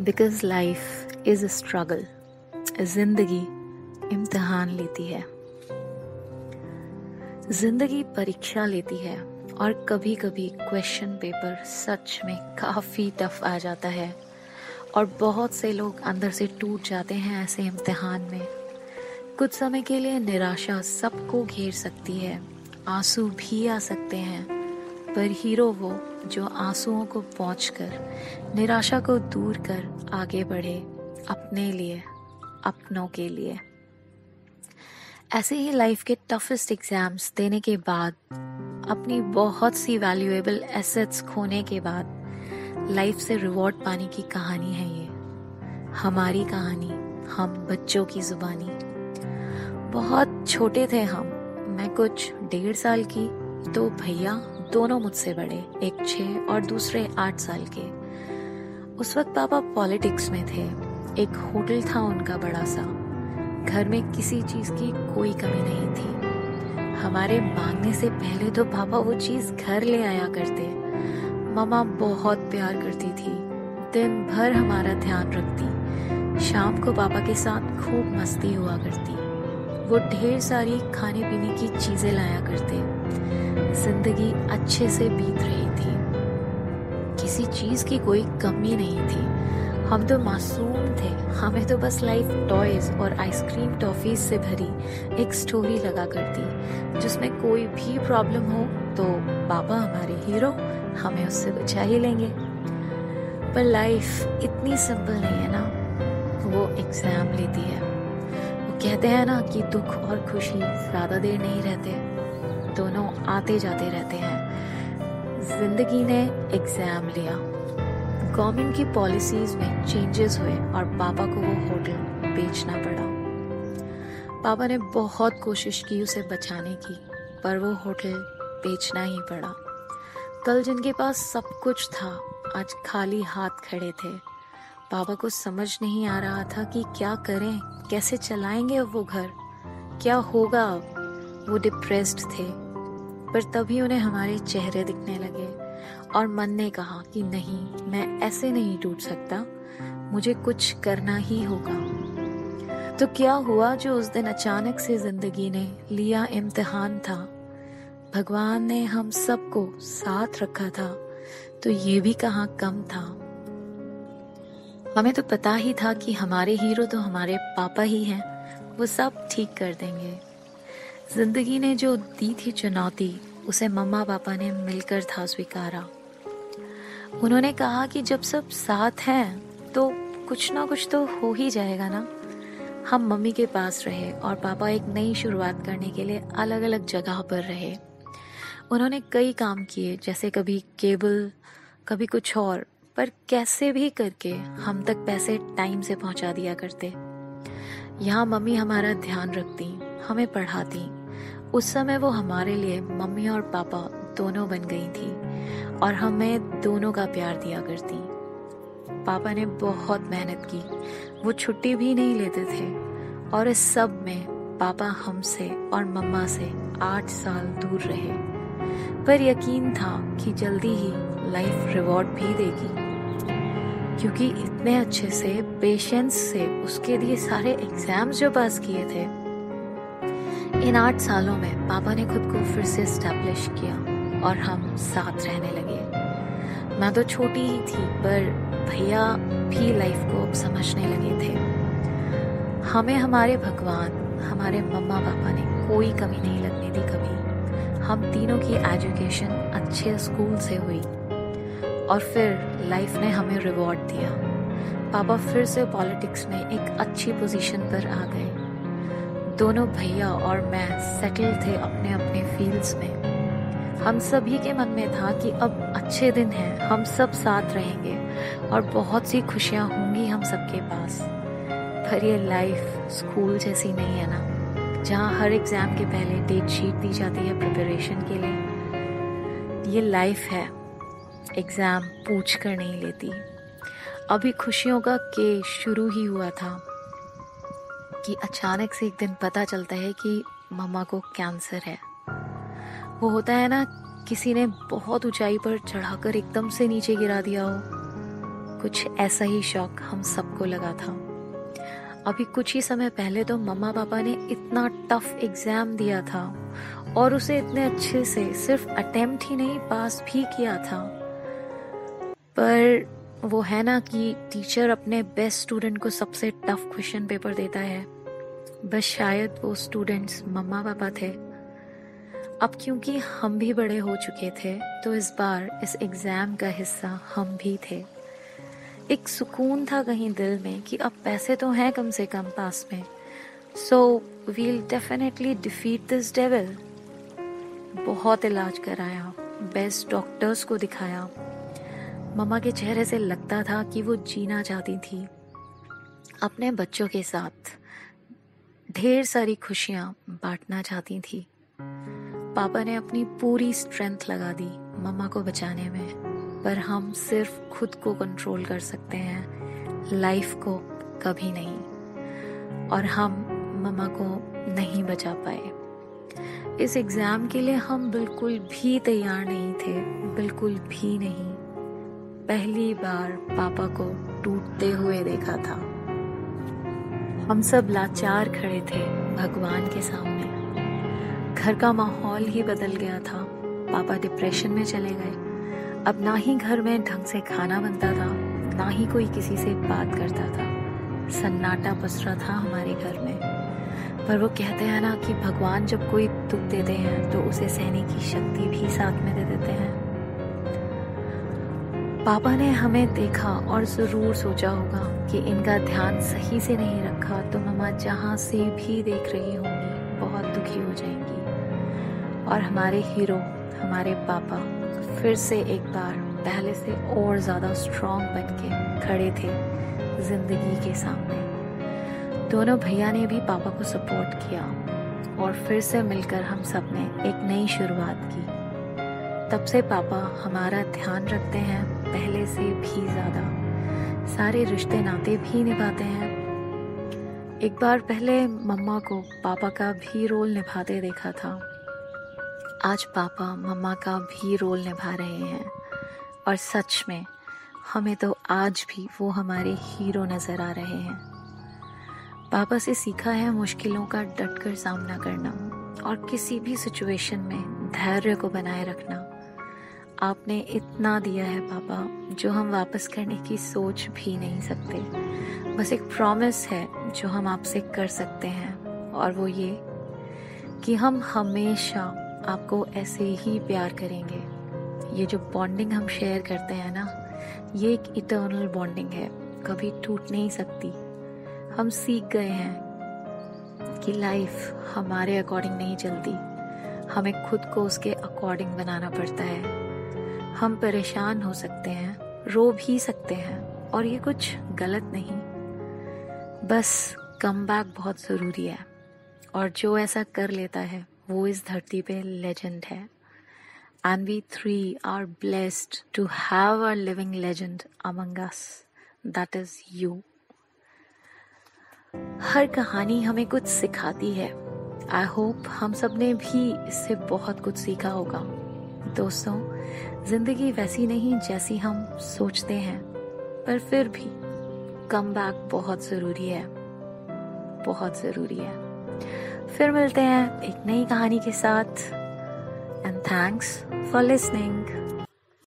Because life is a struggle ज़िंदगी इम्तहान लेती है ज़िंदगी परीक्षा लेती है और कभी कभी क्वेश्चन पेपर सच में काफ़ी टफ आ जाता है और बहुत से लोग अंदर से टूट जाते हैं ऐसे इम्तहान में कुछ समय के लिए निराशा सबको घेर सकती है आँसू भी आ सकते हैं पर हीरो वो जो आंसुओं को पहुँच कर निराशा को दूर कर आगे बढ़े अपने लिए, अपनों के लिए। ऐसे ही लाइफ के टफेस्ट एग्ज़ाम्स देने के बाद, अपनी बहुत सी वैल्यूएबल एसेट्स खोने के बाद लाइफ से रिवॉर्ड पाने की कहानी है ये। हमारी कहानी, हम बच्चों की जुबानी। बहुत छोटे थे हम, मैं कुछ डेढ़ साल की तो भैया दोनों मुझसे बड़े, एक छः और दूसरे आठ साल के। उस वक्त पापा पॉलिटिक्स में थे। एक होटल था उनका बड़ा सा। घर में किसी चीज़ की कोई कमी नहीं थी। हमारे मांगने से पहले तो पापा वो चीज़ घर ले आया करते। मामा बहुत प्यार करती थी। दिन भर हमारा ध्यान रखती। शाम को पापा के साथ खूब मस्ती हुआ करती। वो ढेर सारी खाने पीने की चीज़ें लाया करते। ज़िंदगी अच्छे से बीत रही थी। किसी चीज़ की कोई कमी नहीं थी। हम तो मासूम थे। हमें तो बस लाइफ टॉयज और आइसक्रीम टॉफीज से भरी एक स्टोरी लगा करती, जिसमें कोई भी प्रॉब्लम हो तो बाबा हमारे हीरो हमें उससे बचा ही लेंगे। पर लाइफ इतनी सिंपल नहीं है ना, वो एग्ज़ाम लेती है। वो कहते हैं ना कि दुख और खुशी ज़्यादा देर नहीं रहते। दोनों आते जाते रहते हैं। ज़िंदगी ने एग्ज़ाम लिया। गवर्नमेंट की पॉलिसीज़ में चेंजेस हुए और पापा को वो होटल बेचना पड़ा। पापा ने बहुत कोशिश की उसे बचाने की, पर वो होटल बेचना ही पड़ा। कल जिनके पास सब कुछ था, आज खाली हाथ खड़े थे। पापा को समझ नहीं आ रहा था कि क्या करें, कैसे चलाएँगे अब वो घर, क्या होगा अब? वो डिप्रेस्ड थे। पर तभी उन्हें हमारे चेहरे दिखने लगे और मन ने कहा कि नहीं, मैं ऐसे नहीं टूट सकता। मुझे कुछ करना ही होगा। तो क्या हुआ जो उस दिन अचानक से ज़िंदगी ने लिया इम्तिहान था? भगवान ने हम सबको साथ रखा था तो ये भी कहा कम था। हमें तो पता ही था कि हमारे हीरो तो हमारे पापा ही हैं, वो सब ठीक कर देंगे। ज़िंदगी ने जो दी थी चुनौती, उसे मम्मा पापा ने मिलकर था स्वीकारा। उन्होंने कहा कि जब सब साथ हैं तो कुछ ना कुछ तो हो ही जाएगा ना? हम मम्मी के पास रहे और पापा एक नई शुरुआत करने के लिए अलग अलग जगह पर रहे। उन्होंने कई काम किए, जैसे कभी केबल, कभी कुछ और, पर कैसे भी करके हम तक पैसे टाइम से पहुँचा दिया करते। यहाँ मम्मी हमारा ध्यान रखती, हमें पढ़ाती उस समय वो हमारे लिए मम्मी और पापा दोनों बन गई थी और हमें दोनों का प्यार दिया करती। पापा ने बहुत मेहनत की। वो छुट्टी भी नहीं लेते थे और इस सब में पापा हमसे और मम्मा से आठ साल दूर रहे। पर यकीन था कि जल्दी ही लाइफ रिवॉर्ड भी देगी। क्योंकि इतने अच्छे से, पेशेंस से उसके लिए सारे एग्ज़ाम्स जो पास किए थे इन आठ सालों में पापा ने खुद को फिर से स्टैब्लिश किया और हम साथ रहने लगे। मैं तो छोटी ही थी, पर भैया भी लाइफ को अब समझने लगे थे। हमें हमारे भगवान, हमारे मम्मा पापा ने कोई कमी नहीं लगने दी कभी। हम तीनों की एजुकेशन अच्छे स्कूल से हुई और फिर लाइफ ने हमें रिवॉर्ड दिया। पापा फिर से पॉलिटिक्स में एक अच्छी पोजीशन पर आ गए। दोनों भैया और मैं सेटल थे अपने अपने फील्ड्स में। हम सभी के मन में था कि अब अच्छे दिन हैं, हम सब साथ रहेंगे और बहुत सी खुशियाँ होंगी हम सबके पास। पर ये लाइफ स्कूल जैसी नहीं है ना, जहाँ हर एग्ज़ाम के पहले डेट शीट दी जाती है प्रिपरेशन के लिए। ये लाइफ है एग्ज़ाम पूछ कर नहीं लेती। अभी खुशियों का के शुरू ही हुआ था। कि अचानक से एक दिन पता चलता है कि मम्मा को कैंसर है। वो होता है ना, किसी ने बहुत ऊंचाई पर चढ़ाकर एकदम से नीचे गिरा दिया हो। कुछ ऐसा ही शौक हम सबको लगा था। अभी कुछ ही समय पहले तो मम्मा पापा ने इतना टफ एग्ज़ाम दिया था और उसे इतने अच्छे से सिर्फ़ अटेम्प्ट ही नहीं पास भी किया था। पर वो है ना कि टीचर अपने बेस्ट स्टूडेंट को सबसे टफ क्वेश्चन पेपर देता है। बस शायद वो स्टूडेंट्स मम्मा पापा थे। अब क्योंकि हम भी बड़े हो चुके थे तो इस बार इस एग्ज़ाम का हिस्सा हम भी थे। एक सुकून था कहीं दिल में कि अब पैसे तो हैं कम से कम पास में। So we'll definitely defeat this devil बहुत इलाज कराया बेस्ट डॉक्टर्स को दिखाया। मम्मा के चेहरे से लगता था कि वो जीना चाहती थी। अपने बच्चों के साथ ढेर सारी खुशियाँ बांटना चाहती थी। पापा ने अपनी पूरी स्ट्रेंथ लगा दी मम्मा को बचाने में, पर हम सिर्फ़ खुद को कंट्रोल कर सकते हैं लाइफ को कभी नहीं, और हम मम्मा को नहीं बचा पाए। इस एग्ज़ाम के लिए हम बिल्कुल भी तैयार नहीं थे, बिल्कुल भी नहीं। पहली बार पापा को टूटते हुए देखा था। हम सब लाचार खड़े थे भगवान के सामने। घर का माहौल ही बदल गया था। पापा डिप्रेशन में चले गए। अब ना ही घर में ढंग से खाना बनता था, ना ही कोई किसी से बात करता था। सन्नाटा पसरा था हमारे घर में। पर वो कहते हैं ना कि भगवान जब कोई दुख देते हैं तो उसे सहने की शक्ति भी साथ में दे देते हैं। पापा ने हमें देखा और ज़रूर सोचा होगा कि इनका ध्यान सही से नहीं रखा तो मम्मा जहाँ से भी देख रही होंगी, बहुत दुखी हो जाएँगी। और हमारे हीरो, हमारे पापा फिर से एक बार पहले से और ज़्यादा स्ट्रॉन्ग बन के खड़े थे ज़िंदगी के सामने। दोनों भैया ने भी पापा को सपोर्ट किया और फिर से मिलकर हम सबने एक नई शुरुआत की। तब से पापा हमारा ध्यान रखते हैं पहले से भी ज़्यादा। सारे रिश्ते नाते भी निभाते हैं। एक बार पहले मम्मा को पापा का भी रोल निभाते देखा था। आज पापा मम्मा का भी रोल निभा रहे हैं। और सच में, हमें तो आज भी वो हमारे हीरो नज़र आ रहे हैं। पापा से सीखा है मुश्किलों का डटकर सामना करना और किसी भी सिचुएशन में धैर्य को बनाए रखना। आपने इतना दिया है पापा, जो हम वापस करने की सोच भी नहीं सकते। बस एक प्रॉमिस है, जो हम आपसे कर सकते हैं। और वो ये कि हम हमेशा आपको ऐसे ही प्यार करेंगे। ये जो बॉन्डिंग हम शेयर करते हैं ना, ये एक इटर्नल बॉन्डिंग है। कभी टूट नहीं सकती। हम सीख गए हैं कि लाइफ हमारे अकॉर्डिंग नहीं चलती। हमें खुद को उसके अकॉर्डिंग बनाना पड़ता है। हम परेशान हो सकते हैं, रो भी सकते हैं, और ये कुछ गलत नहीं। बस कम बैक बहुत ज़रूरी है, और जो ऐसा कर लेता है, वो इस धरती पे लेजेंड है। And we three are blessed to have a living legend among us that is you हर कहानी हमें कुछ सिखाती है। आई होप हम सबने भी इससे बहुत कुछ सीखा होगा। दोस्तों, ज़िंदगी वैसी नहीं जैसी हम सोचते हैं, पर फिर भी कम बैक बहुत ज़रूरी है। बहुत ज़रूरी है। फिर मिलते हैं एक नई कहानी के साथ। And thanks for listening